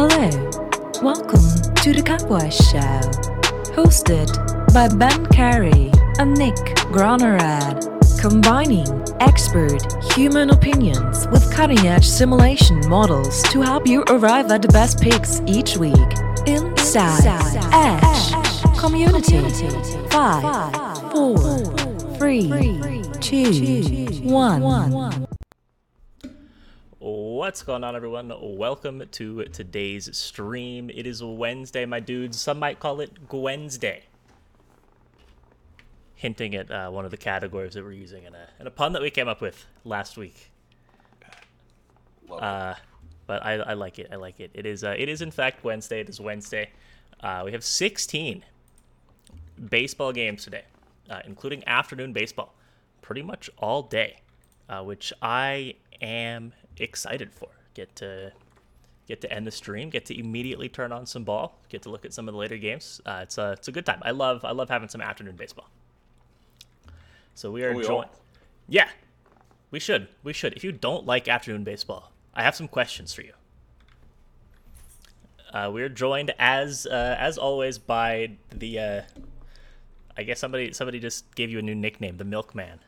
Hello, welcome to the Cowboy Show, hosted by Ben Carey and Nick Gronerad, combining expert human opinions with cutting edge simulation models to help you arrive at the best picks each week. Inside Edge Community. Five, four, three, two, one. What's going on, everyone? Welcome to today's stream. It is Wednesday, my dudes. Some might call it Wednesday, hinting at uh, one of the categories that we're using in a, in a pun that we came up with last week. Uh, but I, I like it. I like it. It is. Uh, it is in fact Wednesday. It is Wednesday. Uh, we have 16 baseball games today, uh, including afternoon baseball, pretty much all day, uh, which I am excited for. Get to get to end the stream. Get to immediately turn on some ball. Get to look at some of the later games. Uh, it's a it's a good time. I love I love having some afternoon baseball. So we are we all? joined. Yeah, we should. We should. If you don't like afternoon baseball, I have some questions for you. Uh, we're joined as uh, as always by the. Uh, I guess somebody somebody just gave you a new nickname, the Milkman.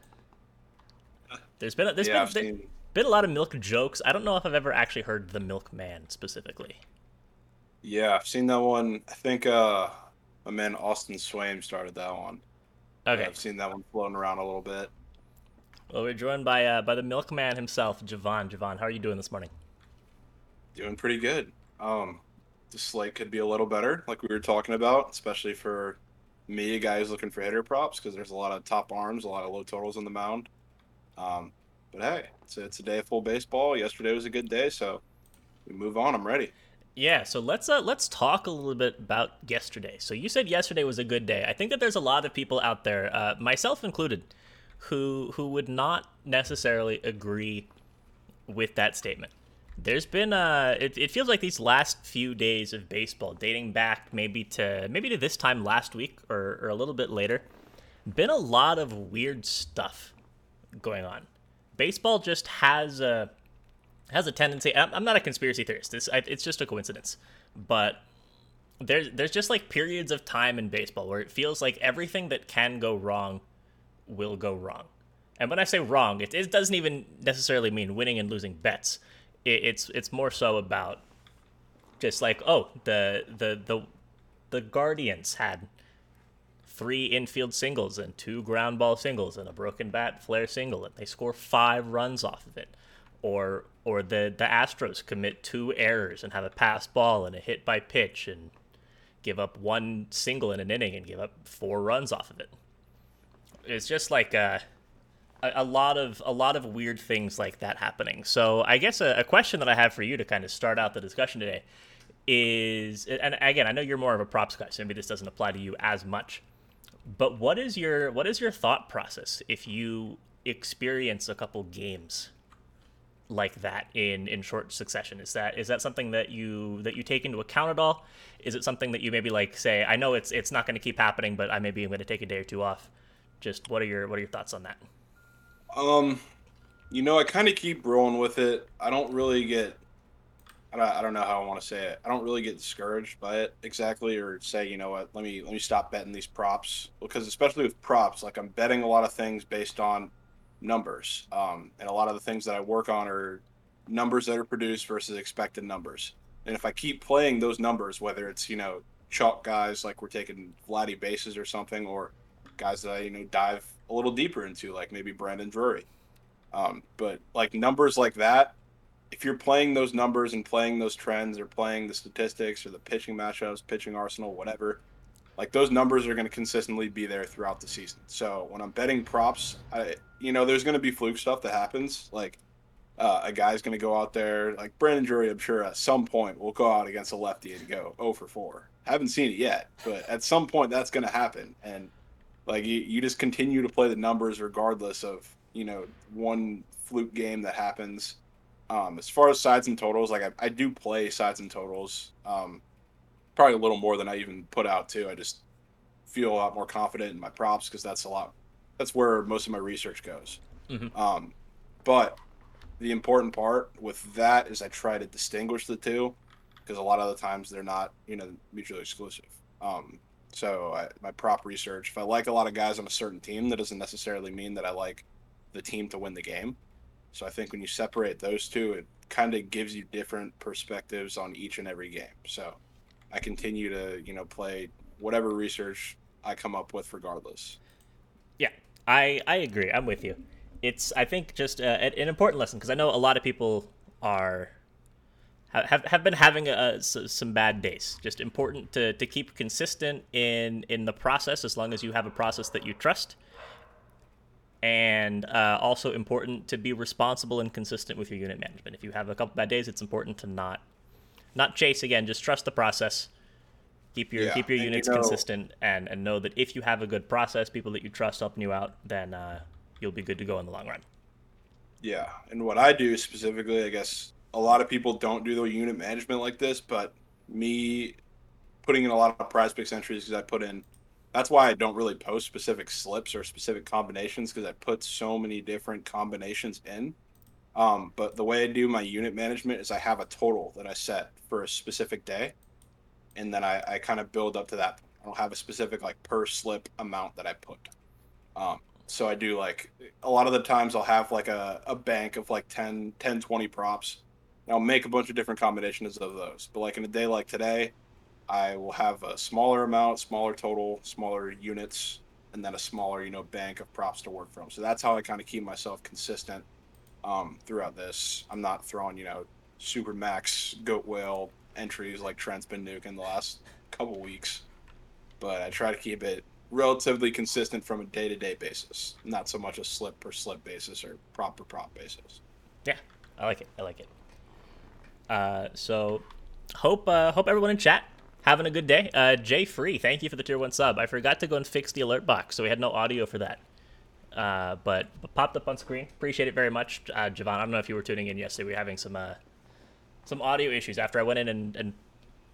There's been a, there's Yeah, been, there- been a lot of milk jokes. I don't know if I've ever actually heard the Milkman specifically. Yeah, I've seen that one. I think uh my man Austin Swaim started that one. Okay. I've seen that one floating around a little bit. Well, we're joined by uh, by the Milkman himself, Javon. Javon, how are you doing this morning? Doing pretty good. Um the slate could be a little better, like we were talking about, especially for me, guys looking for hitter props, because there's a lot of top arms, a lot of low totals on the mound. Um, but hey, it's, it's a day of full baseball. Yesterday was a good day, so we move on. I'm ready. Yeah, so let's uh, let's talk a little bit about yesterday. So you said yesterday was a good day. I think that there's a lot of people out there, uh, myself included, who who would not necessarily agree with that statement. There's been uh, it, it feels like these last few days of baseball, dating back maybe to maybe to this time last week or, or a little bit later, been a lot of weird stuff going on. Baseball just has a has a tendency. I'm, not a conspiracy theorist. It's it's just a coincidence, but there's there's just like periods of time in baseball where it feels like everything that can go wrong will go wrong. And when I say wrong, it, it doesn't even necessarily mean winning and losing bets. It, it's it's more so about just like oh the the the the Guardians had three infield singles and two ground ball singles and a broken bat flare single and they score five runs off of it. Or or the the Astros commit two errors and have a pass ball and a hit by pitch and give up one single in an inning and give up four runs off of it. It's just like uh, a, a lot of a lot of weird things like that happening. So i guess a, a question that i have for you to kind of start out the discussion today is and again i know you're more of a props guy so maybe this doesn't apply to you as much but what is your what is your thought process if you experience a couple games like that in in short succession is that is that something that you that you take into account at all is it something that you maybe like say i know it's it's not going to keep happening but i maybe i'm going to take a day or two off just what are your what are your thoughts on that Um, you know, I kind of keep rolling with it. I don't really get. I don't, I don't know how I want to say it. I don't really get discouraged by it exactly, or say, you know what, let me let me stop betting these props because especially with props, like I'm betting a lot of things based on numbers, um, and a lot of the things that I work on are numbers that are produced versus expected numbers. And if I keep playing those numbers, whether it's you know chalk guys like we're taking Vladdy bases or something, or guys that I you know dive a little deeper into, like maybe Brandon Drury. Um, but like numbers like that, if you're playing those numbers and playing those trends or playing the statistics or the pitching matchups, pitching arsenal, whatever, like those numbers are going to consistently be there throughout the season. So when I'm betting props, I you know there's going to be fluke stuff that happens. Like uh, a guy's going to go out there, like Brandon Drury, I'm sure at some point will go out against a lefty and go 0 for 4. Haven't seen it yet, but at some point that's going to happen. And like you, you just continue to play the numbers regardless of you know one fluke game that happens. Um, as far as sides and totals, like I, I do play sides and totals, um, probably a little more than I even put out too. I just feel a lot more confident in my props because that's a lot. That's where most of my research goes. Mhm. Um, but the important part with that is I try to distinguish the two because a lot of the times they're not, you know, mutually exclusive. Um, so I, my prop research, if I like a lot of guys on a certain team, that doesn't necessarily mean that I like the team to win the game. So I think when you separate those two, it kind of gives you different perspectives on each and every game. So I continue to, you know, play whatever research I come up with regardless. Yeah, I I agree. I'm with you. It's I think just uh, an important lesson because I know a lot of people are have have been having a, some bad days. Just important to, to keep consistent in in the process as long as you have a process that you trust. And uh, also important to be responsible and consistent with your unit management. If you have a couple bad days, it's important to not not chase again. Just trust the process. Keep your yeah, keep your units you know, consistent, and and know that if you have a good process, people that you trust helping you out, then uh, you'll be good to go in the long run. Yeah, and what I do specifically, I guess a lot of people don't do the unit management like this, but me putting in a lot of prize picks entries because I put in. That's why I don't really post specific slips or specific combinations because I put so many different combinations in. Um, but the way I do my unit management is I have a total that I set for a specific day, and then I, I kind of build up to that. I don't have a specific like per slip amount that I put. Um, so I do like a lot of the times I'll have like a, a bank of like 10, 10, 20 props I'll make a bunch of different combinations of those. But like in a day like today, I will have a smaller amount, smaller total, smaller units, and then a smaller, you know, bank of props to work from. So that's how I kind of keep myself consistent um, throughout this. I'm not throwing, you know, super max goat whale entries like Trent's been nuking the last couple weeks, but I try to keep it relatively consistent from a day to day basis, not so much a slip per slip basis or prop per prop basis. Yeah, I like it. I like it. Uh, so hope uh, hope everyone in chat having a good day. Uh, Jay Free, thank you for the tier one sub. I forgot to go and fix the alert box, so we had no audio for that. Uh, but, but popped up on screen. Appreciate it very much, uh, Javon. I don't know if you were tuning in yesterday. We were having some uh, some audio issues after I went in and, and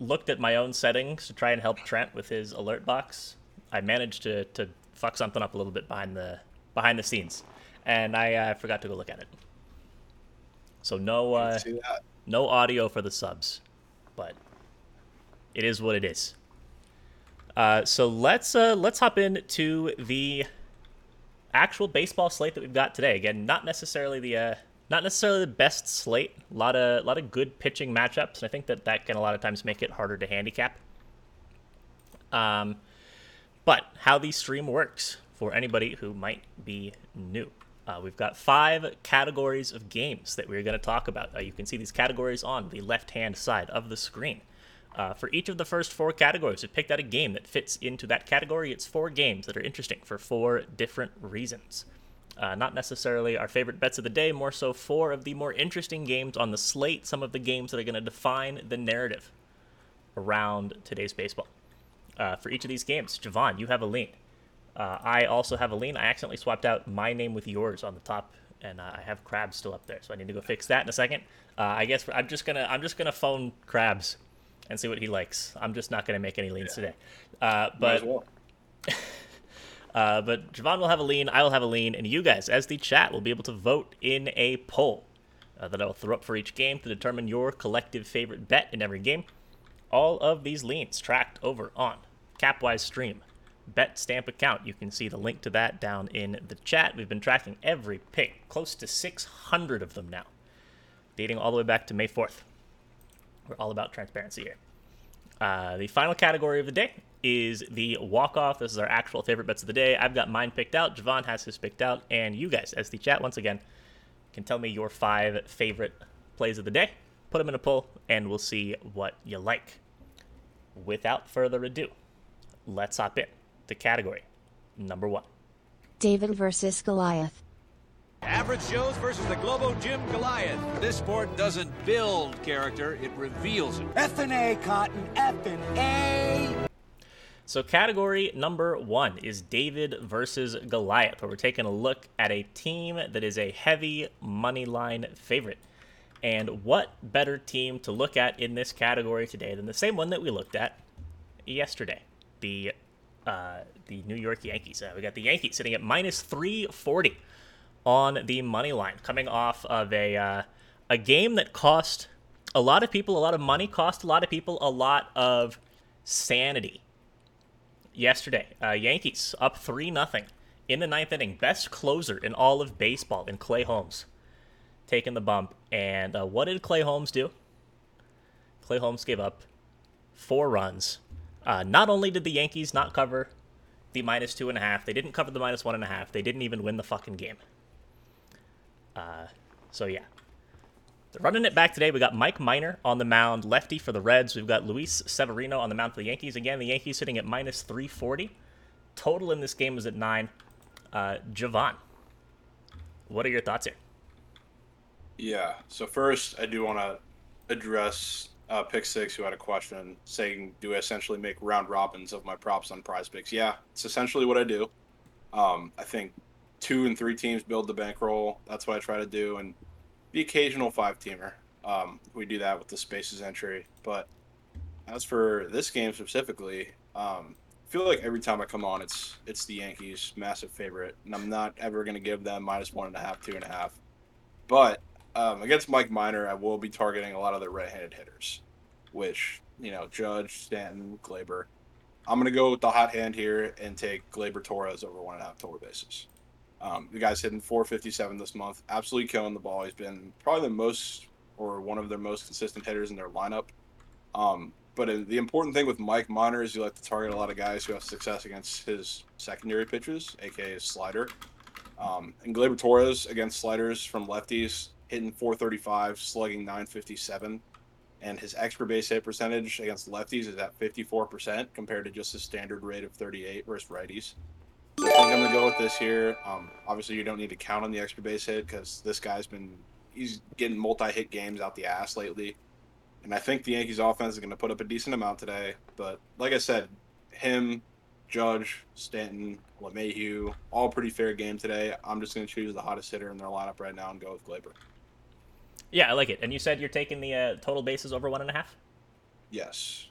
looked at my own settings to try and help Trent with his alert box. I managed to, to fuck something up a little bit behind the behind the scenes, and I uh, forgot to go look at it. So no, uh, no audio for the subs, but it is what it is. Uh, so let's uh, let's hop into the actual baseball slate that we've got today. Again, not necessarily the uh, not necessarily the best slate. A lot of lot of good pitching matchups, and I think that that can a lot of times make it harder to handicap. Um, but how the stream works for anybody who might be new. Uh, we've got five categories of games that we're going to talk about. Uh, you can see these categories on the left hand side of the screen. Uh, for each of the first four categories, we picked out a game that fits into that category. It's four games that are interesting for four different reasons. Uh, not necessarily our favorite bets of the day, more so four of the more interesting games on the slate, some of the games that are going to define the narrative around today's baseball. Uh, for each of these games, Javon, you have a lean. Uh, I also have a lean. I accidentally swapped out my name with yours on the top, and uh, I have Krabs still up there, so I need to go fix that in a second. Uh, I guess I'm just gonna I'm just gonna phone Krabs and see what he likes. I'm just not gonna make any leans yeah. today. Uh, but well. Uh, but Javon will have a lean, I will have a lean, and you guys, as the chat, will be able to vote in a poll uh, that I will throw up for each game to determine your collective favorite bet in every game. All of these leans tracked over on Capwise Stream bet stamp account. You can see the link to that down in the chat. We've been tracking every pick, close to 600 of them now, dating all the way back to May 4th. We're all about transparency here. Uh, the final category of the day is the walk off. This is our actual favorite bets of the day. I've got mine picked out. Javon has his picked out. And you guys, as the chat once again, can tell me your five favorite plays of the day. Put them in a poll, and we'll see what you like. Without further ado, let's hop in the category. Number one David versus Goliath. Average Joe's versus the Globo Gym Goliath. This sport doesn't build character, it reveals it. F and A, Cotton. F and A. So, category number one is David versus Goliath, where we're taking a look at a team that is a heavy money line favorite. And what better team to look at in this category today than the same one that we looked at yesterday? The uh, the New York Yankees. Uh, we got the Yankees sitting at minus 340 on the money line, coming off of a uh, a game that cost a lot of people a lot of money, cost a lot of people a lot of sanity. Yesterday, uh, Yankees up 3 nothing in the ninth inning. Best closer in all of baseball in Clay Holmes taking the bump. And uh, what did Clay Holmes do? Clay Holmes gave up four runs. Uh, not only did the Yankees not cover the minus two and a half, they didn't cover the minus one and a half. They didn't even win the fucking game. Uh, so yeah, they're running it back today. We got Mike Minor on the mound, lefty for the Reds. We've got Luis Severino on the mound for the Yankees. Again, the Yankees sitting at minus 340. Total in this game is at nine. Uh, Javon, what are your thoughts here? Yeah. So first, I do want to address uh, Pick Six, who had a question saying, "Do I essentially make round robins of my props on Prize Picks?" Yeah, it's essentially what I do. Um, I think two and three teams build the bankroll. That's what I try to do, and the occasional five teamer. Um, we do that with the spaces entry. But as for this game specifically, um, I feel like every time I come on, it's it's the Yankees, massive favorite, and I'm not ever going to give them minus one and a half, two and a half. But um, against Mike Minor, I will be targeting a lot of the right-handed hitters, which you know Judge, Stanton, Gleyber. I'm gonna go with the hot hand here and take Gleyber Torres over one and a half total bases. Um, the guy's hitting 457 this month, absolutely killing the ball. He's been probably the most or one of their most consistent hitters in their lineup. Um, but uh, the important thing with Mike Minor is you like to target a lot of guys who have success against his secondary pitches, aka his slider. Um, and Gleyber Torres against sliders from lefties, hitting 435, slugging 957. And his extra base hit percentage against lefties is at 54% compared to just his standard rate of 38 versus righties. Go with this here. Um, obviously, you don't need to count on the extra base hit because this guy's been he's getting multi-hit games out the ass lately. And I think the Yankees offense is going to put up a decent amount today. But like I said, him, Judge, Stanton, LeMahieu, all pretty fair game today. I'm just going to choose the hottest hitter in their lineup right now and go with Gleyber. Yeah, I like it. And you said you're taking the uh, total bases over one and a half? Yes.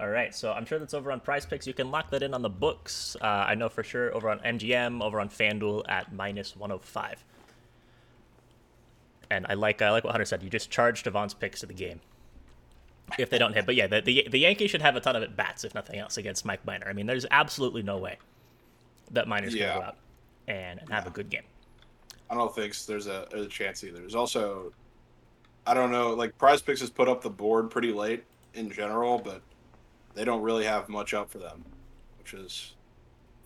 All right, so I'm sure that's over on Prize Picks. You can lock that in on the books. Uh, I know for sure over on MGM, over on FanDuel at minus 105. And I like I like what Hunter said. You just charge Devon's picks to the game if they don't hit. But yeah, the, the the Yankees should have a ton of at bats if nothing else against Mike Minor. I mean, there's absolutely no way that Minor's Yeah. gonna go out and, and have a good game. I don't think there's a, there's a chance either. There's also, I don't know, like Prize Picks has put up the board pretty late in general, but they don't really have much up for them, which is,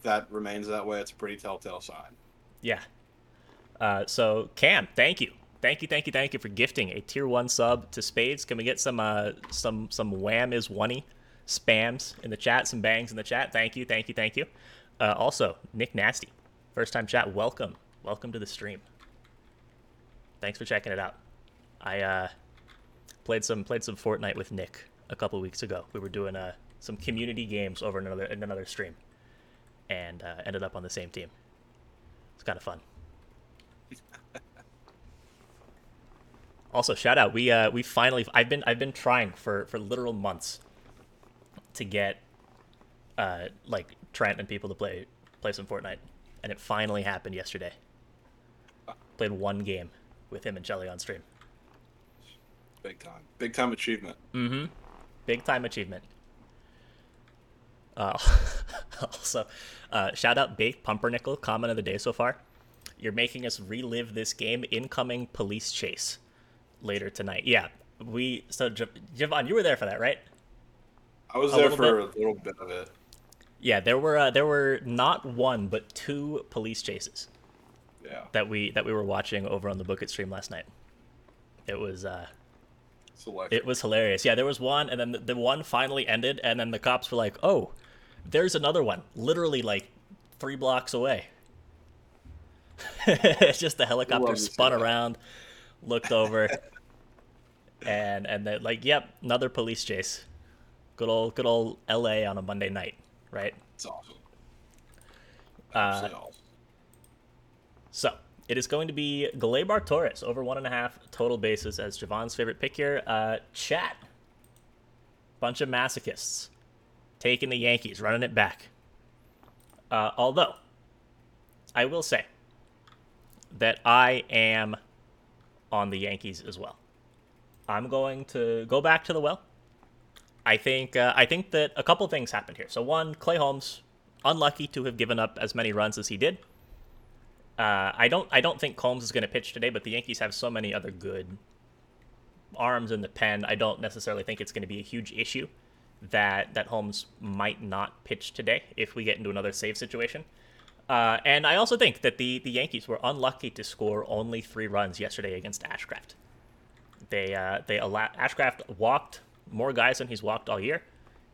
that remains that way, it's a pretty telltale sign. Yeah. Uh, so Cam, thank you, thank you, thank you, thank you for gifting a tier one sub to Spades. Can we get some uh some some wham is oney spams in the chat, some bangs in the chat? Thank you, thank you, thank you. Uh, also, Nick Nasty, first time chat. Welcome, welcome to the stream. Thanks for checking it out. I uh, played some played some Fortnite with Nick a couple weeks ago. We were doing uh, some community games over in another in another stream, and uh, ended up on the same team. It's kind of fun. Also, shout out. We uh we finally I've been I've been trying for for literal months to get uh like Trent and people to play play some Fortnite, and it finally happened yesterday. Played one game with him and Shelly on stream. Big time. Big time achievement. Mm-hmm. Big time achievement. Uh, also, uh, shout out Baked Pumpernickel, comment of the day so far. You're making us relive this game. Incoming police chase later tonight. Yeah, we. So Jav- Javon, you were there for that, right? I was A there for bit. a little bit of it. Yeah, there were uh, there were not one but two police chases Yeah. that we that we were watching over on the Book It stream last night. It was uh, It's electric. It was hilarious. Yeah, there was one, and then the, the one finally ended, and then the cops were like, "Oh, there's another one, literally like three blocks away." it's just the helicopter Love to see spun around, looked over, and and then like, "Yep, another police chase." Good old good old L.A. on a Monday night, right? It's awesome. Uh, awesome. So it is going to be Gleyber Torres over one and a half total bases as Javon's favorite pick here. Uh, chat, bunch of masochists taking the Yankees, running it back. Uh, although I will say that I am on the Yankees as well. I'm going to go back to the well. I think uh, I think that a couple things happened here. So one, Clay Holmes, unlucky to have given up as many runs as he did. Uh, I don't I don't think Holmes is going to pitch today, but the Yankees have so many other good arms in the pen. I don't necessarily think it's going to be a huge issue that that Holmes might not pitch today if we get into another save situation. Uh, and I also think that the the Yankees were unlucky to score only three runs yesterday against Ashcraft. They uh, they alla- Ashcraft walked more guys than he's walked all year.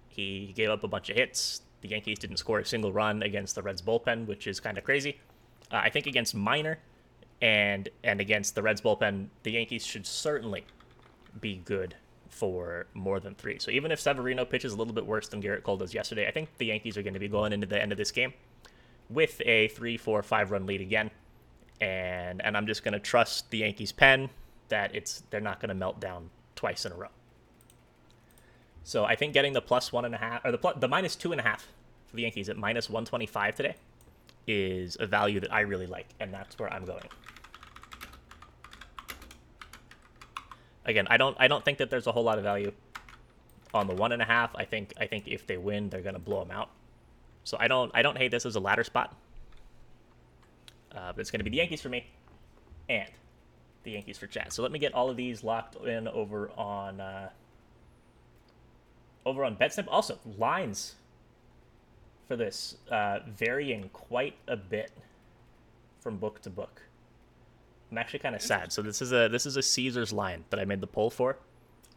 He gave up a bunch of hits. The Yankees didn't score a single run against the Reds bullpen, which is kind of crazy. Uh, I think against Minor and and against the Reds bullpen, the Yankees should certainly be good for more than three. So even if Severino pitches a little bit worse than Gerrit Cole does yesterday, I think the Yankees are going to be going into the end of this game with a three, four, five run lead again. And and I'm just going to trust the Yankees pen that it's they're not going to melt down twice in a row. So I think getting the plus one and a half or the plus, the minus two and a half for the Yankees at minus 125 today is a value that I really like, and that's where I'm going. Again, I don't I don't think that there's a whole lot of value on the one and a half. I think I think if they win, they're gonna blow them out. So I don't I don't hate this as a ladder spot, uh, but it's gonna be the Yankees for me, and the Yankees for Chad. So let me get all of these locked in over on uh, over on BetStamp. Also, lines for this uh, varying quite a bit from book to book. I'm actually kind of sad. So this is a this is a Caesars line that I made the poll for.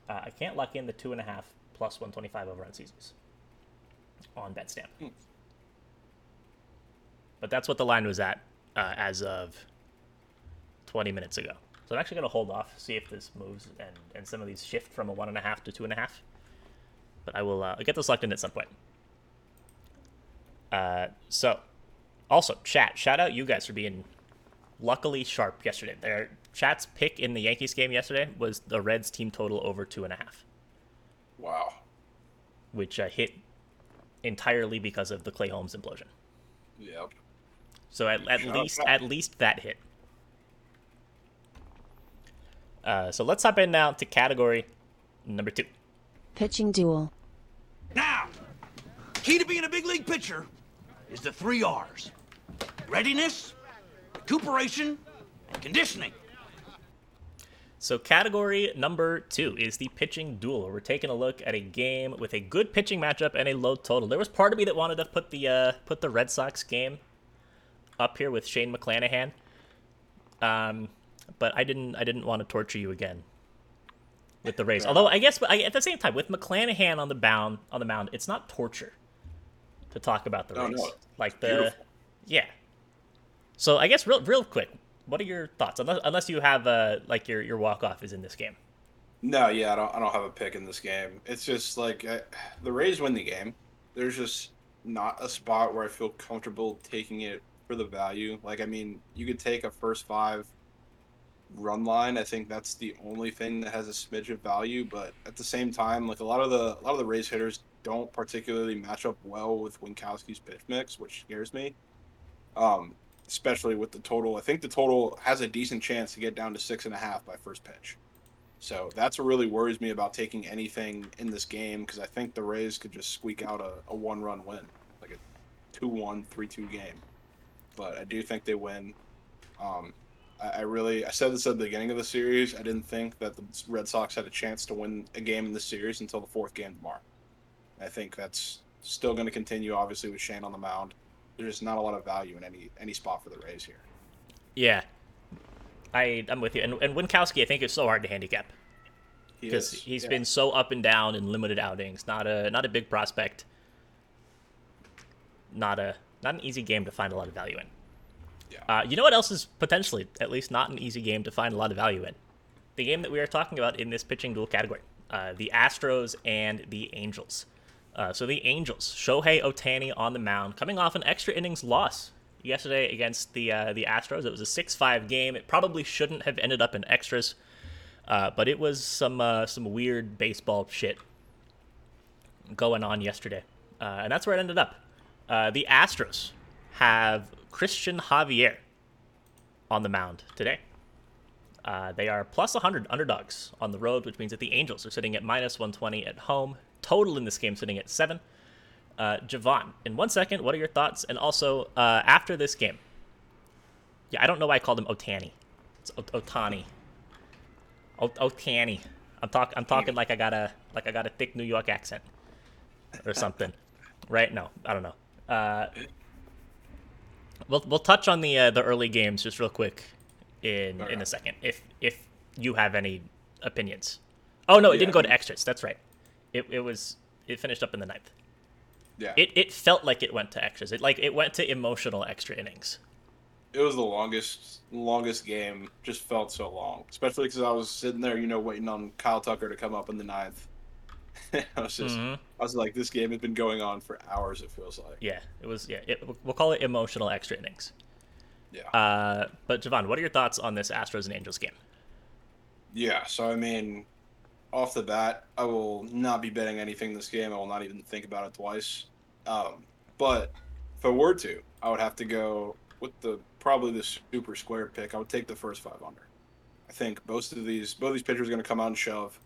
Uh, I can't lock in the two and a half plus 125 over on Caesars on BetStamp. Hmm. But that's what the line was at uh, as of 20 minutes ago. So I'm actually going to hold off, see if this moves and, and some of these shift from a one and a half to two and a half. But I will uh, get this locked in at some point. Uh, so, also, chat, shout out you guys for being luckily sharp yesterday. Their chat's pick in the Yankees game yesterday was the Reds team total over two and a half, Wow. which uh, hit entirely because of the Clay Holmes implosion. Yep. So at, at Shout out least that. at least that hit. Uh, so let's hop in now to category number two. Pitching duel. Now, key to being a big league pitcher is the three R's readiness, recuperation, and conditioning. So category number two is the pitching duel. where We're taking a look at a game with a good pitching matchup and a low total. There was part of me that wanted to put the uh, put the Red Sox game up here with Shane McClanahan, um, but I didn't. I didn't want to torture you again with the Rays. Although I guess I, at the same time with McClanahan on the bound on the mound, it's not torture to talk about the No, Rays. no, like the beautiful. yeah. So I guess real real quick, what are your thoughts? Unless unless you have uh like your your walk off is in this game. No, yeah, I don't. I don't have a pick in this game. It's just like I, the Rays win the game. There's just not a spot where I feel comfortable taking it for the value. Like, I mean, you could take a first five run line. I think that's the only thing that has a smidge of value. But at the same time, like a lot of the a lot of the Rays hitters don't particularly match up well with Winckowski's pitch mix, which scares me. Um, especially with the total. I think the total has a decent chance to get down to six and a half by first pitch. So that's what really worries me about taking anything in this game because I think the Rays could just squeak out a, a one run win, like a 2 1, 3 2 game. But I do think they win. Um, I, I really, I said this at the beginning of the series. I didn't think that the Red Sox had a chance to win a game in this series until the fourth game tomorrow. I think that's still going to continue, obviously, with Shane on the mound. There's just not a lot of value in any any spot for the Rays here. Yeah, I I'm with you. And and Winckowski, I think is so hard to handicap because is, he's yeah. been so up and down in limited outings. Not a not a big prospect. Not a not an easy game to find a lot of value in. Yeah. Uh, you know what else is potentially at least not an easy game to find a lot of value in? The game that we are talking about in this pitching duel category, uh, the Astros and the Angels. Uh, so the Angels, Shohei Ohtani on the mound, coming off an extra innings loss yesterday against the uh, the Astros. It was a six-five game. It probably shouldn't have ended up in extras, uh, but it was some uh, some weird baseball shit going on yesterday, uh, and that's where it ended up. Uh, the Astros have Christian Javier on the mound today. Uh, they are plus 100 underdogs on the road, which means that the Angels are sitting at minus 120 at home. Total in this game sitting at seven. Uh, Javon, in one second, what are your thoughts? And also, uh, after this game, yeah, I don't know why I called him Otani. It's o- Otani. O- Otani. I'm talk. I'm talking like I got a like I got a thick New York accent or something, right? No, I don't know. Uh, we'll we'll touch on the uh, the early games just real quick in in a second if if you have any opinions. Oh no, it didn't go to extras. That's right. It it was it finished up in the ninth. Yeah. It it felt like it went to extras. It like it went to emotional extra innings. it was the longest longest game. Just felt so long, especially because I was sitting there, you know, waiting on Kyle Tucker to come up in the ninth. I was just, Mhm. I was like, this game has been going on for hours. It feels like. Yeah, it was. Yeah, it, we'll call it emotional extra innings. Yeah. Uh, but Javon, what are your thoughts on this Astros and Angels game? Yeah, so I mean, off the bat, I will not be betting anything this game. I will not even think about it twice. Um, but if I were to, I would have to go with the probably the super square pick. I would take the first five under. I think most of these both these pitchers are going to come out and shove.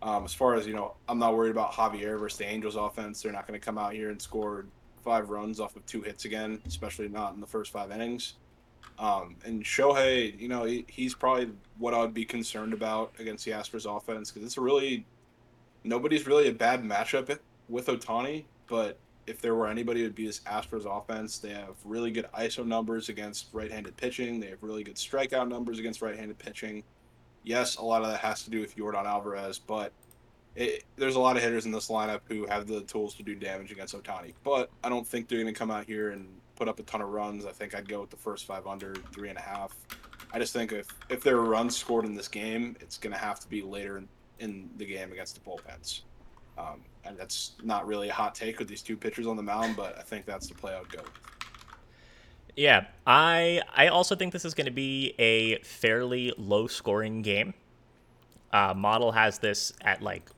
Um, as far as you know, I'm not worried about Javier versus the Angels offense. They're not going to come out here and score five runs off of two hits again, especially not in the first five innings. Um, and Shohei, you know, he, he's probably what I would be concerned about against the Astros offense because it's a really nobody's really a bad matchup with Ohtani. But if there were anybody, it would be this Astros offense. They have really good ISO numbers against right-handed pitching. They have really good strikeout numbers against right-handed pitching. Yes, a lot of that has to do with Yordan Alvarez, but it, there's a lot of hitters in this lineup who have the tools to do damage against Ohtani. But I don't think they're going to come out here and put up a ton of runs. I think I'd go with the first five under three and a half. I just think if if there are runs scored in this game, it's going to have to be later in, in the game against the bullpens. Um, and that's not really a hot take with these two pitchers on the mound, but I think that's the play I would go with. Yeah, I I also think this is going to be a fairly low scoring game. Uh, model has this at like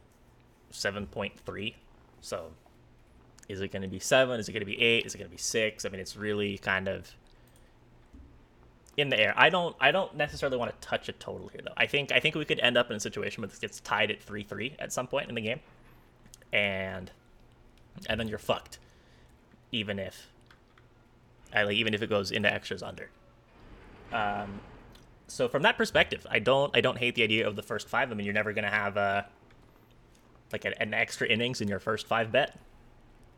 seven point three, so is it going to be seven? Is it going to be eight? Is it going to be six? I mean, it's really kind of in the air. I don't I don't necessarily want to touch a total here though. I think I think we could end up in a situation where this gets tied at three three at some point in the game, and and then you're fucked. Even if I like even if it goes into extras under. Um, so from that perspective, I don't I don't hate the idea of the first five. I mean, you're never gonna have a like an, an extra innings in your first five bet,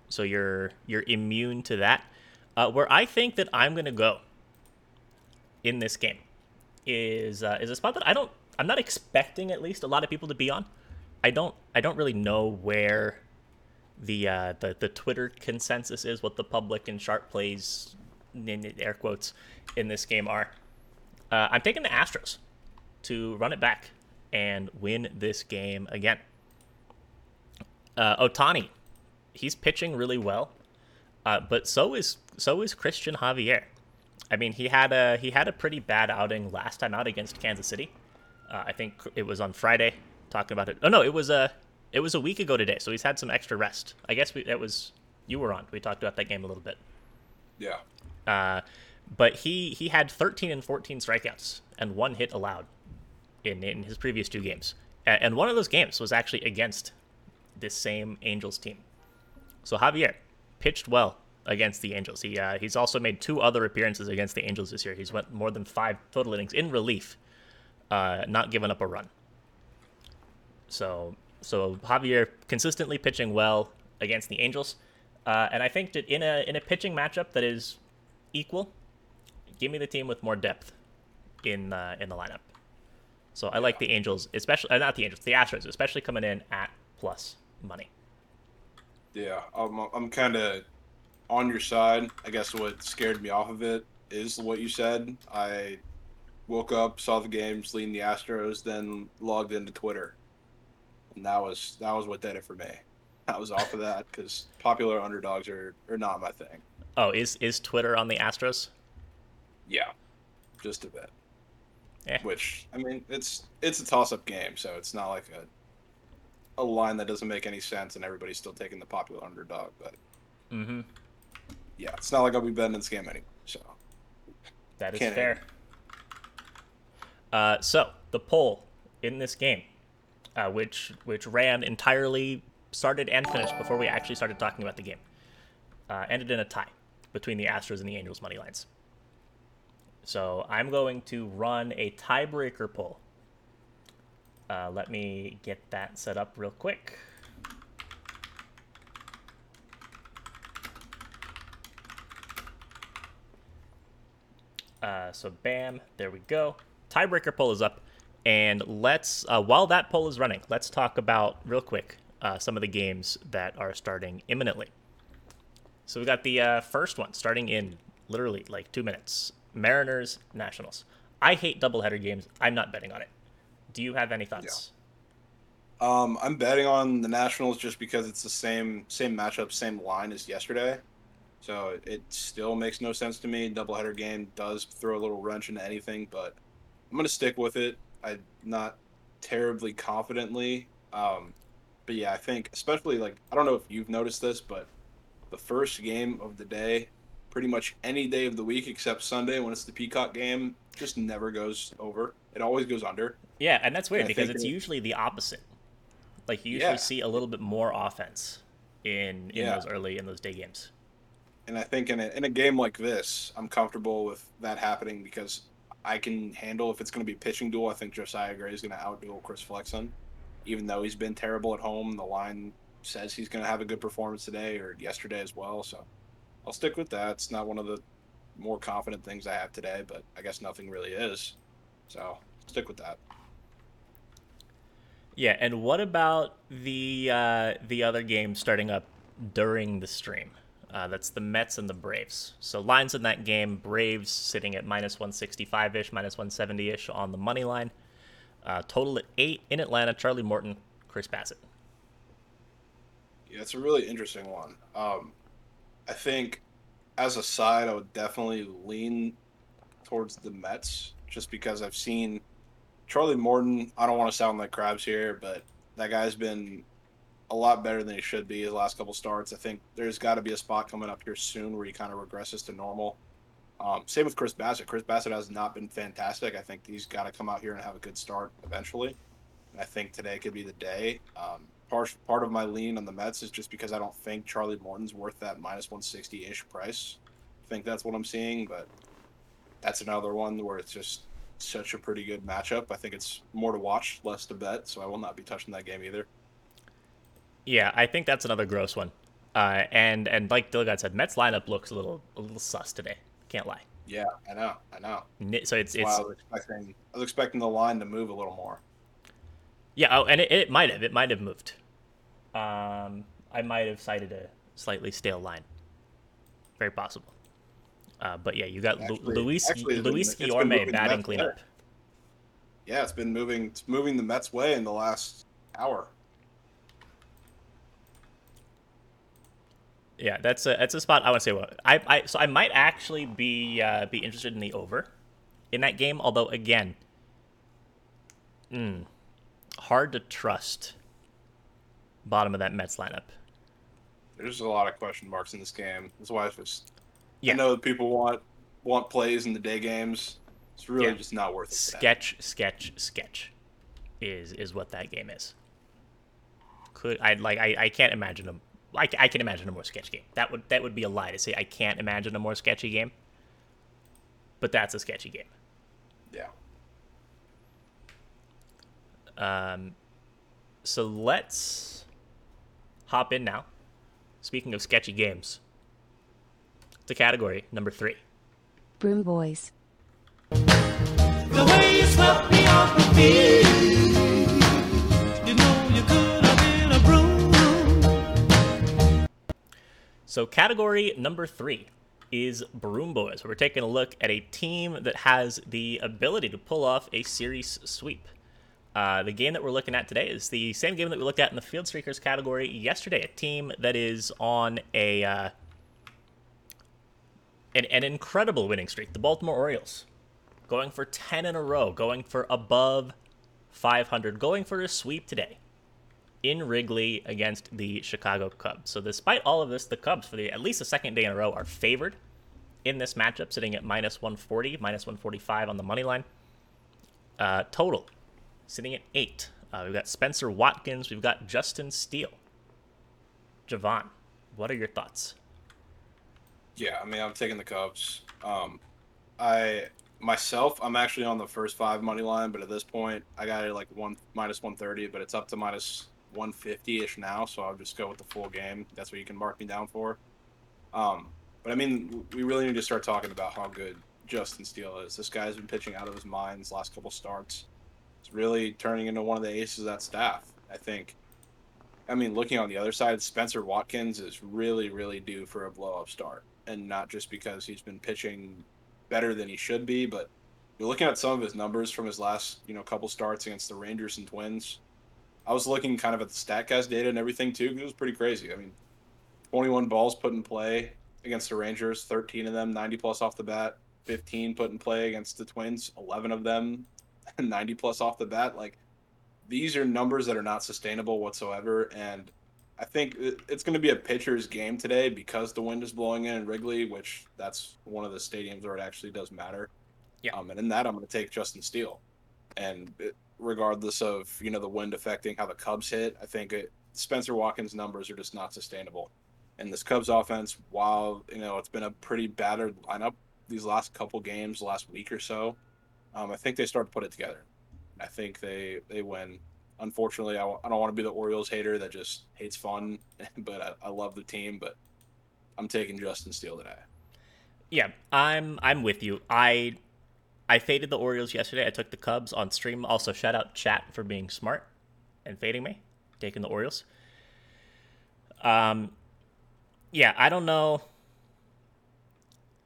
so you're you're immune to that. Uh, where I think that I'm gonna go in this game is uh, is a spot that I don't I'm not expecting at least a lot of people to be on. I don't I don't really know where the uh, the the Twitter consensus is, what the public and sharp plays, air quotes, in this game are. Uh, I'm taking the Astros to run it back and win this game again. Uh, Ohtani, he's pitching really well, uh, but so is so is Christian Javier. I mean, he had a he had a pretty bad outing last time out against Kansas City. Uh, I think it was on Friday. Talking about it. Oh no, it was a it was a week ago today. So he's had some extra rest. I guess we, that was you were on. We talked about that game a little bit. Yeah. Uh, but he he had 13 and 14 strikeouts and one hit allowed in in his previous two games. And one of those games was actually against this same Angels team. So Javier pitched well against the Angels. He uh, he's also made two other appearances against the Angels this year. He's went more than five total innings in relief, uh, not giving up a run. So so Javier consistently pitching well against the Angels, uh, and I think that in a in a pitching matchup that is equal, give me the team with more depth in uh, in the lineup. So I like the Angels, especially uh, not the Angels, the Astros, especially coming in at plus money. Yeah, I'm, I'm kind of on your side. I guess what scared me off of it is what you said. I woke up, saw the games, leading the Astros, then logged into Twitter, and that was that was what did it for me. I was off of that because popular underdogs are, are not my thing. Oh, is is Twitter on the Astros? Yeah, just a bit. Eh. Which I mean, it's it's a toss up game, so it's not like a a line that doesn't make any sense, and everybody's still taking the popular underdog. But Mm-hmm. yeah, it's not like I'll be betting this game anymore. So That is Can't fair. Uh, so the poll in this game, uh, which which ran entirely started and finished before we actually started talking about the game, uh, ended in a tie between the Astros and the Angels money lines. So I'm going to run a tiebreaker poll. Uh, let me get that set up real quick. Uh, so bam, there we go. Tiebreaker poll is up, and let's uh, while that poll is running, let's talk about real quick uh, some of the games that are starting imminently. So we got the uh, first one starting in literally like two minutes. Mariners Nationals. I hate doubleheader games. I'm not betting on it. Do you have any thoughts? Um, I'm betting on the Nationals just because it's the same same matchup, same line as yesterday. So it still makes no sense to me. Doubleheader game does throw a little wrench into anything, but I'm gonna stick with it. I not terribly confidently. Um, but yeah, I think especially like I don't know if you've noticed this, but the first game of the day, pretty much any day of the week except Sunday when it's the Peacock game, just never goes over. It always goes under. Yeah, and that's weird I because it's it- usually the opposite. Like you usually Yeah. see a little bit more offense in in Yeah. those early in those day games. And I think in a, in a game like this, I'm comfortable with that happening because I can handle if it's going to be pitching duel. I think Josiah Gray is going to outduel Chris Flexen, even though he's been terrible at home. The line says he's going to have a good performance today or yesterday as well. So I'll stick with that. It's not one of the more confident things I have today, but I guess nothing really is. So stick with that. Yeah, and what about the uh, the other game starting up during the stream? Uh, that's the Mets and the Braves. So lines in that game: Braves sitting at minus 165 ish, minus 170 ish on the money line. Uh, total at eight in Atlanta. Charlie Morton, Chris Bassitt. Yeah, it's a really interesting one. Um, I think as a side, I would definitely lean towards the Mets just because I've seen Charlie Morton. I don't want to sound like Krabs here, but that guy's been a lot better than he should be his last couple starts. I think there's got to be a spot coming up here soon where he kind of regresses to normal. Um, same with Chris Bassitt. Chris Bassitt has not been fantastic. I think he's got to come out here and have a good start eventually. And I think today could be the day. Um, part part of my lean on the Mets is just because I don't think Charlie Morton's worth that minus 160 ish price. I think that's what I'm seeing, but that's another one where it's just such a pretty good matchup. I think it's more to watch, less to bet, so I will not be touching that game either. Yeah, I think that's another gross one. Uh, and and like Dilgod said, Mets lineup looks a little a little sus today. Can't lie. Yeah, I know, I know. So it's it's I was expecting I was expecting the line to move a little more. Yeah, oh, and it, it might have. It might have moved. Um, I might have cited a slightly stale line. Very possible. Uh, but yeah, you got Lu- Actually- Luis actually, Luis Guillorme batting cleanup. better. Yeah, it's been moving. It's moving the Mets' way in the last hour. Yeah, that's a that's a spot I want to say. What I, I so I might actually be uh, be interested in the over in that game. Although again, mm, hard to trust bottom of that Mets lineup. There's a lot of question marks in this game. That's why it's just. Yeah. I know that people want want plays in the day games. It's really Yeah. just not worth it. sketch sketch sketch is is what that game is could i like i, I can't imagine a I, I can imagine a more sketch game that would that would be a lie to say i can't imagine a more sketchy game but that's a sketchy game Yeah. um so let's hop in now speaking of sketchy games to category number three Broom Boys. The way you swept me off my feet. You know you could have been a broom. So, category number three is Broom Boys. We're taking a look at a team that has the ability to pull off a series sweep. Uh, the game that we're looking at today is the same game that we looked at in the Field Streakers category yesterday. A team that is on a uh, an, an incredible winning streak. The Baltimore Orioles going for 10 in a row, going for above 500, going for a sweep today in Wrigley against the Chicago Cubs. So despite all of this, the Cubs for the at least the second day in a row are favored in this matchup, sitting at minus 140, minus 145 on the money line. Uh, total, sitting at eight. Uh, we've got Spencer Watkins. We've got Justin Steele. Javon, what are your thoughts? Yeah, I mean, I'm taking the Cubs. Um, I myself, I'm actually on the first five money line, but at this point, I got it like one minus 130, but it's up to minus 150 ish now. So I'll just go with the full game. That's what you can mark me down for. Um, but I mean, we really need to start talking about how good Justin Steele is. This guy's been pitching out of his mind his last couple starts. It's really turning into one of the aces of that staff. I think. I mean, looking on the other side, Spenser Watkins is really, really due for a blow up start. And not just because he's been pitching better than he should be, but you're looking at some of his numbers from his last, you know, couple starts against the Rangers and Twins. I was looking kind of at the StatCast data and everything too. It was pretty crazy. I mean, 21 balls put in play against the Rangers, 13 of them 90 plus off the bat. 15 put in play against the Twins, 11 of them 90 plus off the bat. Like these are numbers that are not sustainable whatsoever. And I think it's going to be a pitcher's game today because the wind is blowing in Wrigley, which that's one of the stadiums where it actually does matter. Yeah. Um, and in that, I'm going to take Justin Steele. And it, regardless of you know the wind affecting how the Cubs hit, I think it, Spenser Watkins' numbers are just not sustainable. And this Cubs offense, while you know it's been a pretty battered lineup these last couple games, last week or so, um, I think they start to put it together. I think they they win. Unfortunately, I, I don't want to be the Orioles hater that just hates fun, but I, I love the team. But I'm taking Justin Steele today. Yeah, I'm I'm with you. I I faded the Orioles yesterday. I took the Cubs on stream. Also, shout out chat for being smart and fading me, taking the Orioles. Um, yeah, I don't know.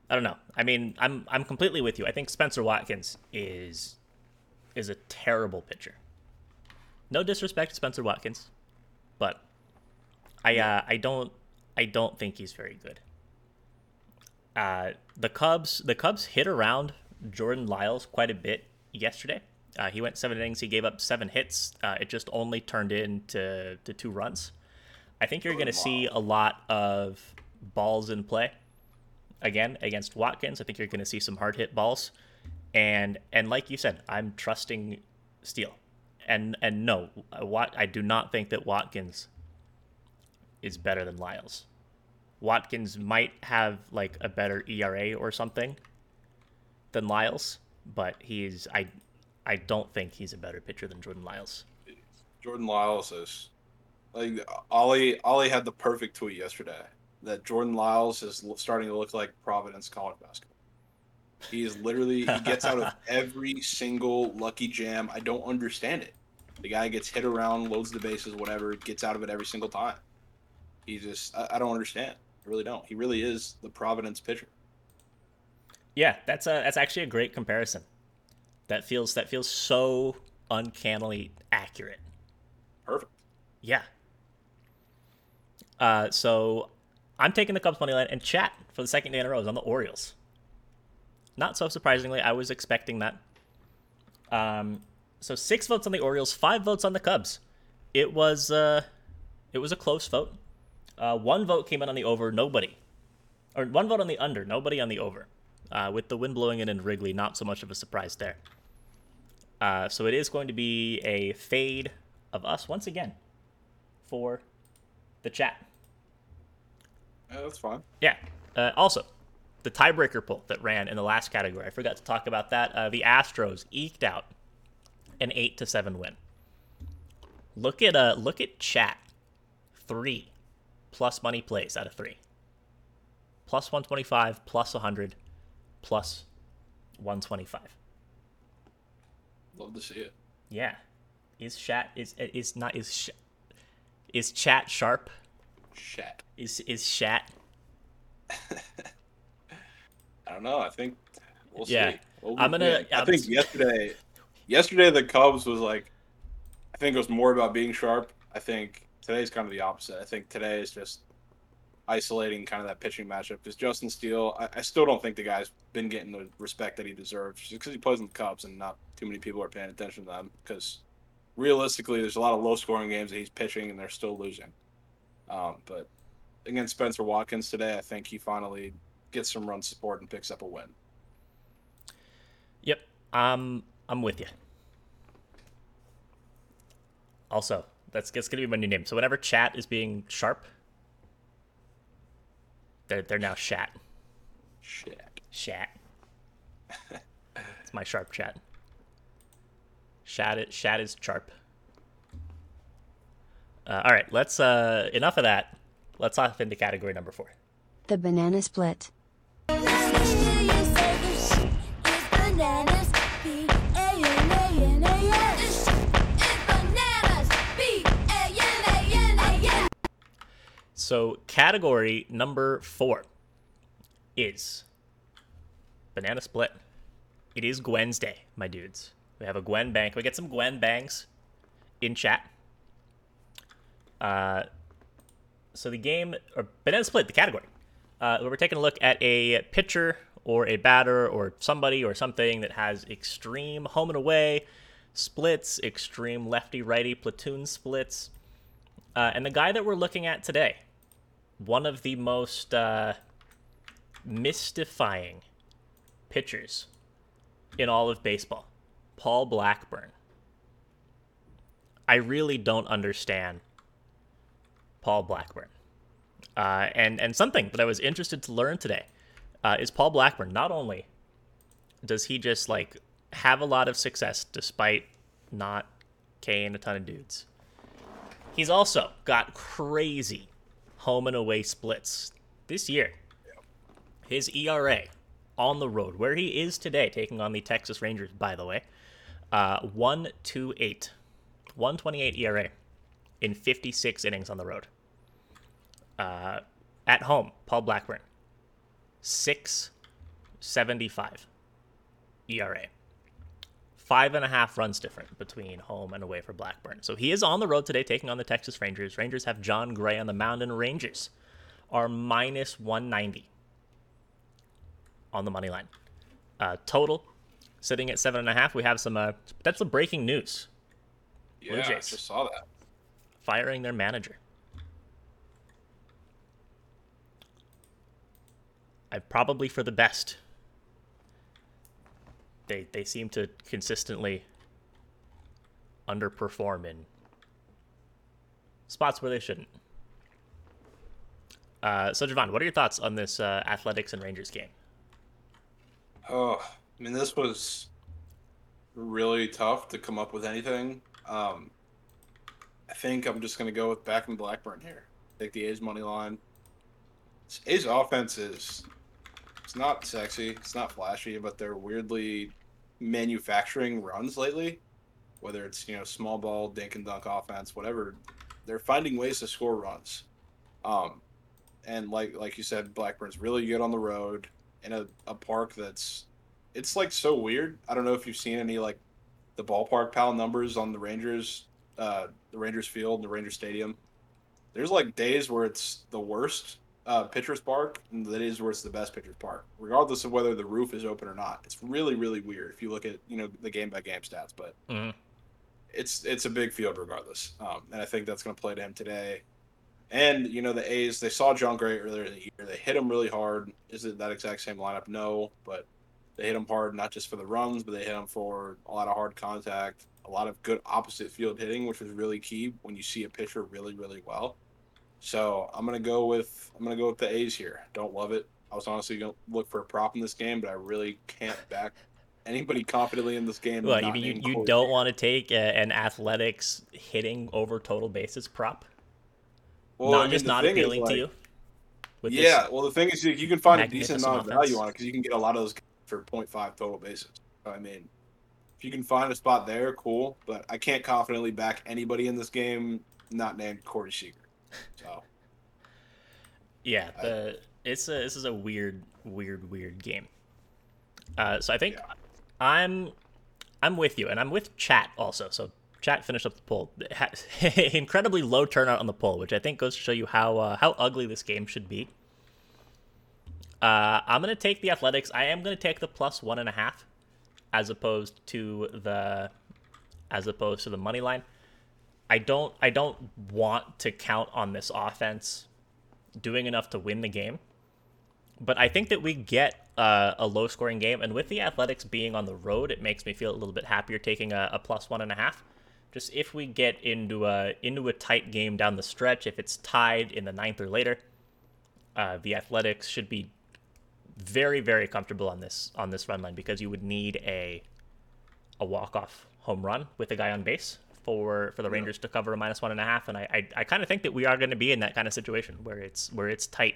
I don't know. I mean, I'm I'm completely with you. I think Spenser Watkins is is a terrible pitcher. No disrespect to Spenser Watkins, but I uh, I don't I don't think he's very good. Uh, the Cubs the Cubs hit around Jordan Lyles quite a bit yesterday. Uh, he went seven innings. He gave up seven hits. Uh, it just only turned into to two runs. I think you're going to see a lot of balls in play again against Watkins. I think you're going to see some hard hit balls, and and like you said, I'm trusting Steele, and and no, Wat I do not think that Watkins is better than Lyles. Watkins might have like a better ERA or something than Lyles, but he's I I don't think he's a better pitcher than Jordan Lyles. Jordan Lyles is like Ollie. Ollie had the perfect tweet yesterday that Jordan Lyles is starting to look like Providence college basketball. He is literally he gets out of every single lucky jam. I don't understand it. The guy gets hit around, loads the bases, whatever, gets out of it every single time. He just I, I don't understand. I really don't. He really is the Providence pitcher. Yeah, that's a that's actually a great comparison. That feels that feels so uncannily accurate. Perfect. Yeah. Uh, so I'm taking the Cubs money line and chat for the second day in a row is on the Orioles. Not so surprisingly, I was expecting that. Um, so six votes on the Orioles, five votes on the Cubs. It was uh, it was a close vote. Uh, one vote came in on the over, nobody, or one vote on the under, nobody on the over. Uh, with the wind blowing in in Wrigley, not so much of a surprise there. Uh, so it is going to be a fade of us once again for the chat. Yeah, that's fine. Yeah. Uh, also, the tiebreaker poll that ran in the last category. I forgot to talk about that. Uh, the Astros eked out an eight to seven win. Look at uh, look at chat. Three plus money plays out of three. Plus one twenty five, plus hundred, plus one twenty five. Love to see it. Yeah. Is chat is is not is sh- is chat sharp? Shat. Is is chat? I don't know. I think we'll Yeah. see. We'll I'm gonna- see. I I'm think yesterday, yesterday the Cubs was like, I think it was more about being sharp. I think today's kind of the opposite. I think today is just isolating kind of that pitching matchup. Because Justin Steele, I, I still don't think the guy's been getting the respect that he deserves just because he plays in the Cubs and not too many people are paying attention to them. Because realistically, there's a lot of low scoring games that he's pitching and they're still losing. Um, but against Spenser Watkins today, I think he finally gets some run support and picks up a win. Yep. Um I'm with you. Also, that's, that's gonna be my new name. So whenever chat is being sharp, they're they're now shat. Shit. Shat. it's my sharp chat. Shat it. Shat is sharp. Uh, all right, let's. Uh, enough of that. Let's off into category number four. The banana split. So category number four is banana split. It is Gwen's day, my dudes. We have a Gwen bank. We get some Gwen bangs in chat. Uh, so the game or banana split, the category. Uh, we're taking a look at a pitcher or a batter or somebody or something that has extreme home and away splits, extreme lefty righty platoon splits. Uh, and the guy that we're looking at today, one of the most uh, mystifying pitchers in all of baseball, Paul Blackburn. I really don't understand Paul Blackburn. Uh, and and something that I was interested to learn today uh, is Paul Blackburn. Not only does he just like have a lot of success despite not K'ing a ton of dudes, he's also got crazy home and away splits this year. His ERA on the road, where he is today, taking on the Texas Rangers, by the way, uh, 128. 128 ERA in 56 innings on the road. Uh, at home, Paul Blackburn, 675 ERA. Five and a half runs different between home and away for Blackburn. So he is on the road today taking on the Texas Rangers. Rangers have Jon Gray on the mound, and Rangers are minus 190 on the money line. Uh, total sitting at seven and a half. We have some. Uh, that's the breaking news. Blue Yeah, I Jays. just saw that. Firing their manager. I probably for the best. They they seem to consistently underperform in spots where they shouldn't. Uh, so Javon, what are your thoughts on this uh, Athletics and Rangers game? Oh, I mean, this was really tough to come up with anything. Um, I think I'm just going to go with Backman Blackburn here. Take the A's money line. A's offense is it's not sexy, it's not flashy, but they're weirdly manufacturing runs lately. Whether it's you know small ball, dink and dunk offense, whatever, they're finding ways to score runs. Um, and like like you said, Blackburn's really good on the road in a, a park that's it's like so weird. I don't know if you've seen any like the ballpark pal numbers on the Rangers, uh, the Rangers field, the Rangers stadium. There's like days where it's the worst uh, pitcher's park, that is where it's the best pitcher's park, regardless of whether the roof is open or not. It's really really weird if you look at you know the game by game stats, but Mhm. it's it's a big field regardless, um, and I think that's going to play to him today. And you know the A's, they saw Jon Gray earlier in the year. They hit him really hard. Is it that exact same lineup? No, but they hit him hard not just for the runs, but they hit him for a lot of hard contact, a lot of good opposite field hitting, which was really key when you see a pitcher really really well. So I'm gonna go with I'm gonna go with the A's here. Don't love it. I was honestly gonna look for a prop in this game, but I really can't back anybody confidently in this game. Well, you mean you, you don't want to take a, an athletics hitting over total bases prop? Well, not I mean, just not appealing to you? Yeah, well, the thing is, you, can find a decent amount of value on it because you can get a lot of those for 0.5 total bases. I mean, if you can find a spot there, cool. But I can't confidently back anybody in this game not named Corey Seager. So Yeah, the it's a this is a weird, weird, weird game. Uh, so I think I'm I'm with you, and I'm with chat also. So chat finished up the poll. Incredibly low turnout on the poll, which I think goes to show you how uh, how ugly this game should be. Uh, I'm gonna take the Athletics. I am gonna take the plus one and a half, as opposed to the as opposed to the money line. I don't I don't want to count on this offense doing enough to win the game. But I think that we get uh, a low scoring game, and with the Athletics being on the road, it makes me feel a little bit happier taking a, a plus one and a half. Just if we get into a into a tight game down the stretch, if it's tied in the ninth or later, uh, the Athletics should be very very comfortable on this on this run line because you would need a a walk off home run with a guy on base for for the Rangers to cover a minus one and a half, and I I, I kind of think that we are going to be in that kind of situation where it's where it's tight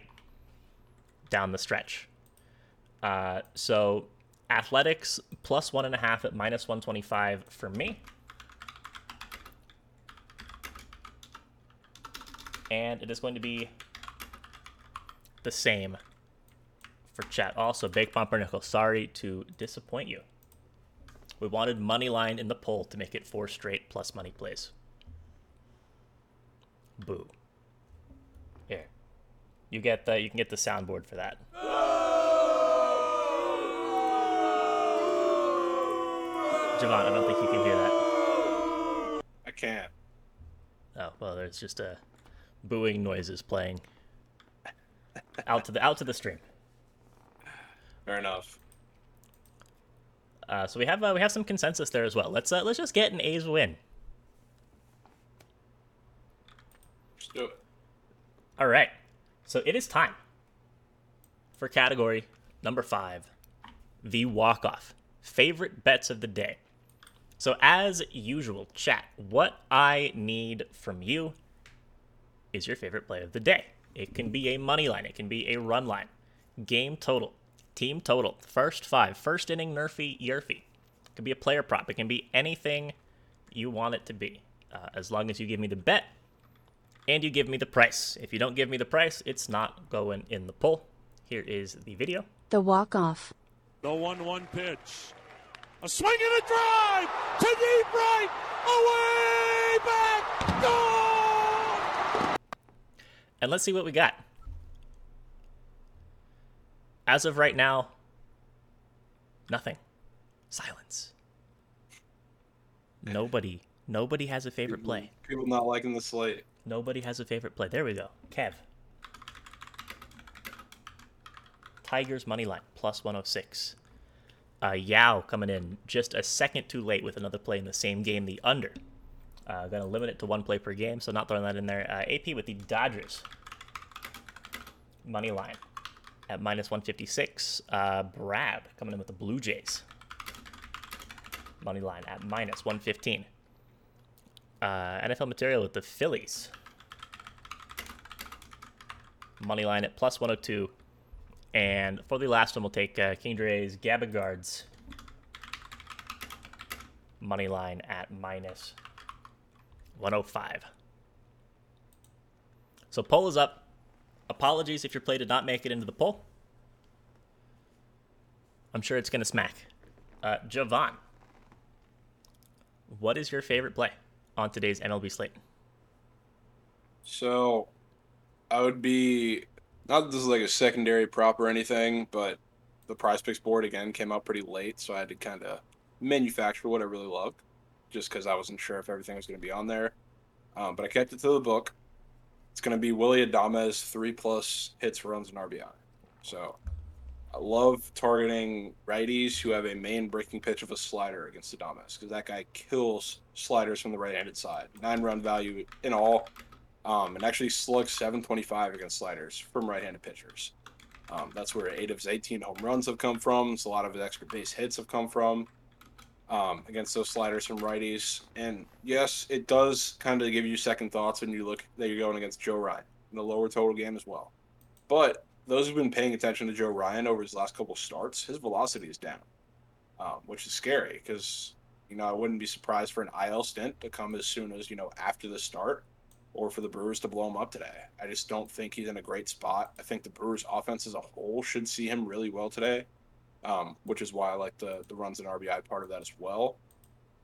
down the stretch. Uh, so athletics plus one and a half at minus one twenty five for me. And it is going to be the same for chat. Also, Big Pumpernickel, sorry to disappoint you. We wanted money line in the poll to make it four straight plus money plays. Boo. Here. You get the you can get the soundboard for that. Javon, I don't think you can hear that. I can't. Oh well, there's just a booing noises playing out to the out to the stream. Fair enough. Uh, so we have uh, we have some consensus there as well. Let's uh, let's just get an A's win. Just do it. All right. So it is time for category number five, the walk off. Favorite bets of the day. So as usual, chat. What I need from you is your favorite play of the day. It can be a money line. It can be a run line. Game total. Team total. First five. First inning NRFI YRFI. It can be a player prop. It can be anything you want it to be. Uh, as long as you give me the bet and you give me the price. If you don't give me the price, it's not going in the poll. Here is the video. The walk off. The 1 1 pitch. A swing and a drive to deep right. Away back. Gone. And let's see what we got. As of right now, nothing. Silence. Nobody, nobody has a favorite play. People not liking the slate. Nobody has a favorite play. There we go. Kev. Tigers money line plus 106. Uh, Yao coming in just a second too late with another play in the same game, the under. Uh, gonna limit it to one play per game, so not throwing that in there. Uh, AP with the Dodgers money line at minus 156. Uh, Brad coming in with the Blue Jays money line at minus 115. Uh, NFL material with the Phillies money line at plus 102. And for the last one, we'll take uh, King Dre's Gabagards money line at minus 105. So poll is up. Apologies if your play did not make it into the poll. I'm sure it's going to smack. Uh, Javon, what is your favorite play on today's MLB slate? So, I would be not that this is like a secondary prop or anything, but the Prize Picks board again came out pretty late, so I had to kind of manufacture what I really loved, just because I wasn't sure if everything was going to be on there. Um, but I kept it to the book. It's going to be Willie Adames three plus hits, runs, and RBI. So I love targeting righties who have a main breaking pitch of a slider against Adames because that guy kills sliders from the right-handed side. Nine run value in all, um, and actually slugs 725 against sliders from right-handed pitchers. Um, that's where eight of his 18 home runs have come from. So a lot of his extra base hits have come from um, against those sliders from righties. And yes, it does kind of give you second thoughts when you look that you're going against Joe Ryan in the lower total game as well. But those who've been paying attention to Joe Ryan over his last couple starts, his velocity is down, um, which is scary because you know I wouldn't be surprised for an IL stint to come as soon as you know after the start, or for the Brewers to blow him up today. I just don't think he's in a great spot. I think the Brewers' offense as a whole should see him really well today, um, which is why I like the the runs and RBI part of that as well.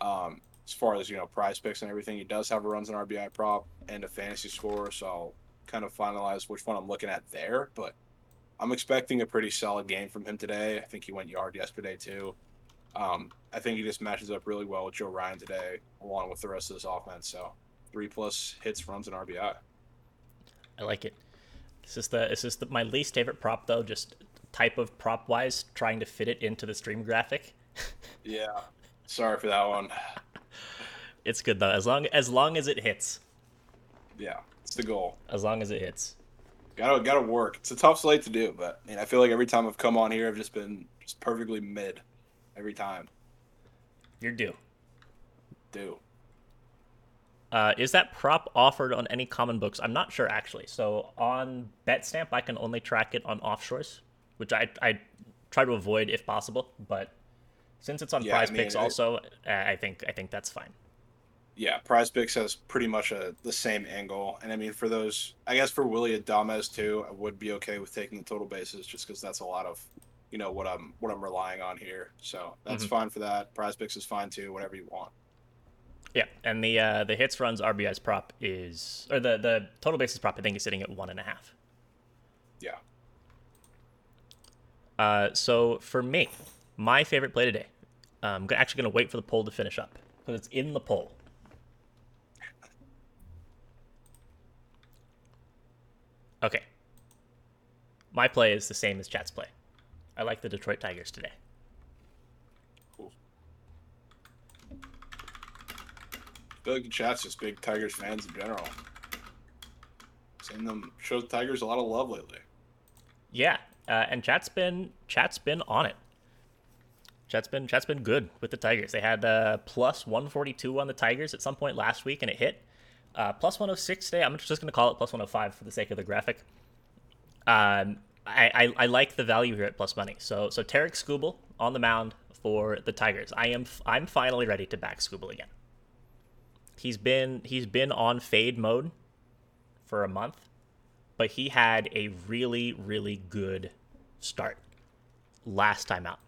Um, as far as you know, prize picks and everything, he does have a runs and RBI prop and a fantasy score, so I'll kind of finalize which one I'm looking at there. But I'm expecting a pretty solid game from him today. I think he went yard yesterday too. Um, I think he just matches up really well with Joe Ryan today, along with the rest of this offense. So three plus hits, runs, and RBI. I like it. This is the this is the, my least favorite prop though. Just type of prop wise, trying to fit it into the stream graphic. Yeah. Sorry for that one. It's good though, as long as long as it hits. Yeah, it's the goal. As long as it hits. Gotta gotta work. It's a tough slate to do, but I mean, I feel like every time I've come on here, I've just been just perfectly mid, every time. You're due. Do. Uh, is that prop offered on any common books? I'm not sure actually. So on BetStamp, I can only track it on offshores, which I I try to avoid if possible. But since it's on Yeah, I Prize mean, Picks, it- also, I think I think that's fine. Yeah, Prize Picks has pretty much a the same angle, and I mean for those, I guess for Willie Adames too, I would be okay with taking the total bases just because that's a lot of, you know, what I'm what I'm relying on here. So that's Mhm. fine for that. Prize Picks is fine too, whatever you want. Yeah, and the uh, the hits runs RBI's prop is or the the total bases prop I think is sitting at one and a half. Yeah. Uh, so for me, my favorite play today, I'm actually going to wait for the poll to finish up because it's in the poll. Okay. My play is the same as chat's play. I like the Detroit Tigers today. Cool. I feel like chat's just big Tigers fans in general. Seen them show the Tigers a lot of love lately. Yeah, uh, and chat's been chat's been on it. Chat's been chat's been good with the Tigers. They had uh, plus 142 on the Tigers at some point last week, and it hit. Uh, plus 106 today. I'm just going to call it plus 105 for the sake of the graphic. Um, I, I, I like the value here at plus money. So so Tarik Skubal on the mound for the Tigers. I am I'm finally ready to back Skubal again. He's been he's been on fade mode for a month, but he had a really really good start last time out.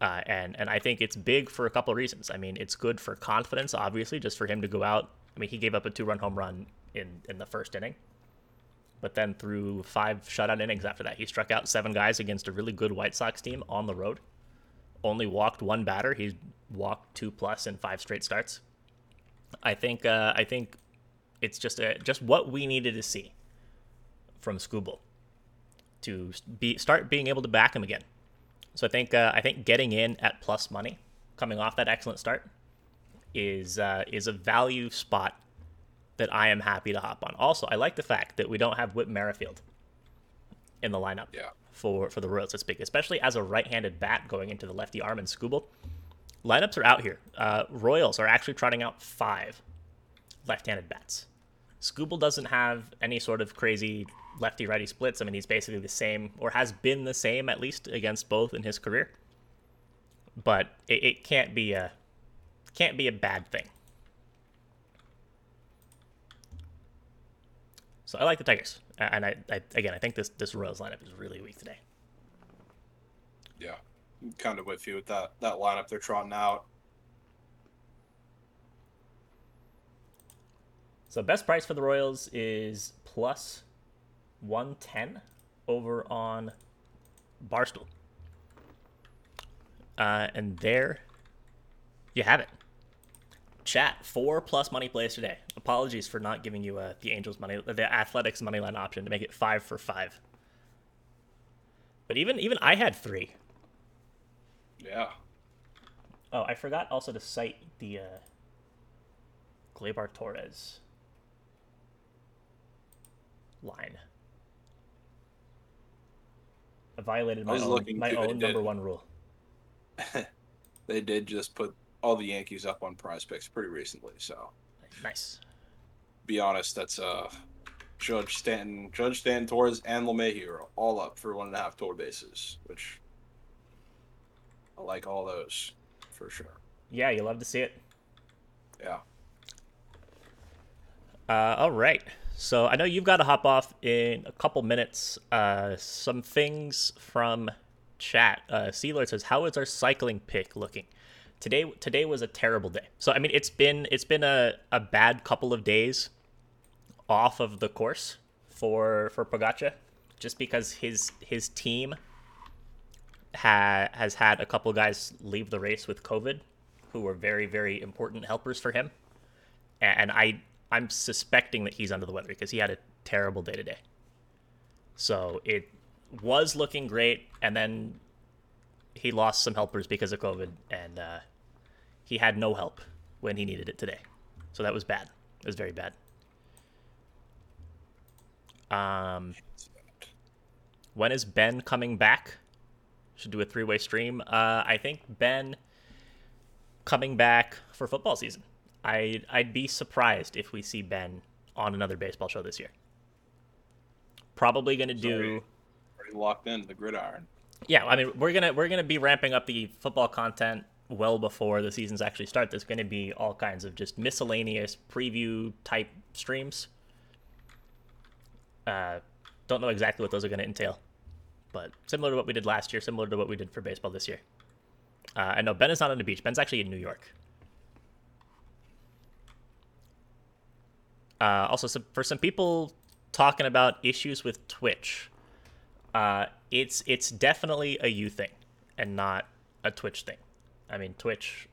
Uh, and and I think it's big for a couple of reasons. I mean, it's good for confidence, obviously, just for him to go out. I mean, he gave up a two-run home run in in the first inning, but then through five shutout innings after that, he struck out seven guys against a really good White Sox team on the road. Only walked one batter. He walked two plus in five straight starts. I think uh, I think it's just a, just what we needed to see from Skubal to be start being able to back him again. So I think uh, I think getting in at plus money, coming off that excellent start, is uh, is a value spot that I am happy to hop on. Also, I like the fact that we don't have Whit Merrifield in the lineup Yeah. for for the Royals. That's big, especially as a right-handed bat going into the lefty arm and Skubal. Lineups are out here. Uh, Royals are actually trotting out five left-handed bats. Skubal doesn't have any sort of crazy lefty righty splits. I mean, he's basically the same, or has been the same at least against both in his career. But it, it can't be a can't be a bad thing. So I like the Tigers, and I, I again I think this this Royals lineup is really weak today. Yeah. Kind of with you with that that lineup they're trotting out. So best price for the Royals is plus 110 over on Barstool. Uh, and there you have it. Chat, four plus money plays today. Apologies for not giving you uh, the Angels money, the Athletics money line option to make it five for five. But even even I had three. Yeah. Oh, I forgot also to cite the uh, Gleyber Torres line. I violated my was own, my own number did. one rule. They did just put all the Yankees up on prize picks pretty recently, so Nice. be honest, that's uh Judge Stanton Judge Stanton Torres and LeMahieu are all up for one and a half total bases, which I like all those for sure. Yeah, you love to see it. Yeah. Uh, all right. So I know you've got to hop off in a couple minutes. Uh, some things from chat. Uh, says, "How is our cycling pick looking?" Today, today was a terrible day. So I mean, it's been it's been a, a bad couple of days off of the course for for Pogačar, just because his his team ha, has had a couple guys leave the race with COVID, who were very very important helpers for him and I I'm suspecting that he's under the weather because he had a terrible day today. So it was looking great, and then he lost some helpers because of COVID, and uh, he had no help when he needed it today. So that was bad. It was very bad. Um, when is Ben coming back? Should do a three way stream. Uh, I think Ben coming back for football season. I I'd be surprised if we see Ben on another baseball show this year. Probably gonna do. Already- Already locked in the gridiron. Yeah, I mean we're gonna we're gonna be ramping up the football content well before the seasons actually start. There's gonna be all kinds of just miscellaneous preview type streams. Uh, don't know exactly what those are gonna entail, but similar to what we did last year, similar to what we did for baseball this year. Uh, I know Ben is not on the beach. Ben's actually in New York. Uh, also, some, for some people talking about issues with Twitch, uh, it's it's definitely a you thing and not a Twitch thing. I mean, Twitch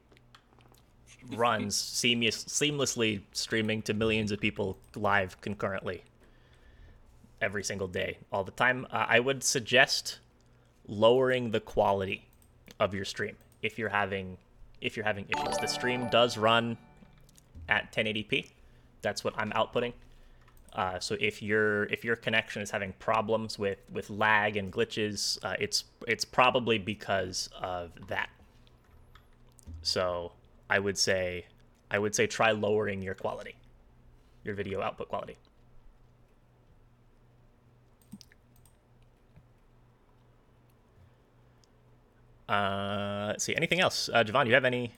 runs seamless, seamlessly streaming to millions of people live concurrently every single day, all the time. Uh, I would suggest lowering the quality of your stream if you're having if you're having issues. The stream does run at 1080p. That's what I'm outputting. Uh, so if your if your connection is having problems with with lag and glitches, uh, it's it's probably because of that. So I would say I would say try lowering your quality, your video output quality. Uh, let's see. Anything else, uh, Javon? Do you have any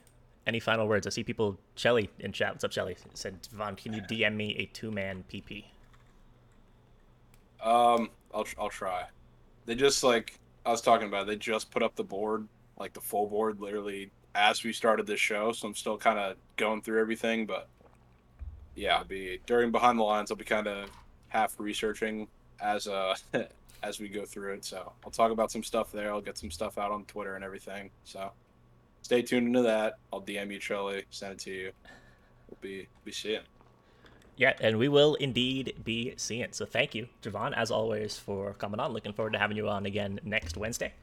any final words? I see people. Shelly in chat. What's up, Shelly? Said Javon, can you DM me a two man PP? Um, I'll I'll try. They just like I was talking about. They just put up the board, like the full board, literally as we started this show. So I'm still kind of going through everything, but yeah, I'll be during behind the lines. I'll be kind of half researching as uh as we go through it. So I'll talk about some stuff there. I'll get some stuff out on Twitter and everything. So stay tuned into that. I'll DM you, Charlie, send it to you. We'll be be seeing. Yeah, and we will indeed be seeing. So thank you, Javon, as always, for coming on. Looking forward to having you on again next Wednesday.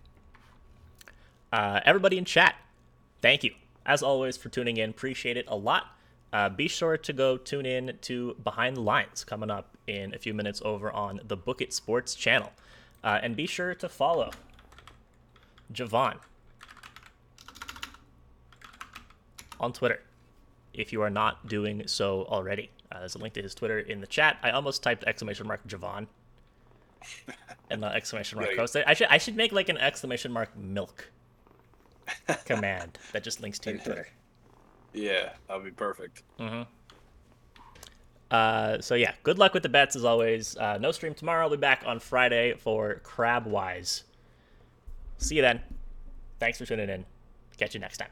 Uh, everybody in chat, thank you, as always, for tuning in. Appreciate it a lot. Uh, be sure to go tune in to Behind the Lines coming up in a few minutes over on the Book It Sports channel. Uh, and be sure to follow Javon on Twitter if you are not doing so already. Uh, there's a link to his Twitter in the chat. I almost typed exclamation mark Javon and not exclamation mark Yeah, you- I should I should make like an exclamation mark milk command that just links to your Twitter. Yeah, that would be perfect. Uh, so yeah, good luck with the bets as always. Uh, no stream tomorrow. I'll be back on Friday for Crabwise. See you then. Thanks for tuning in. Catch you next time.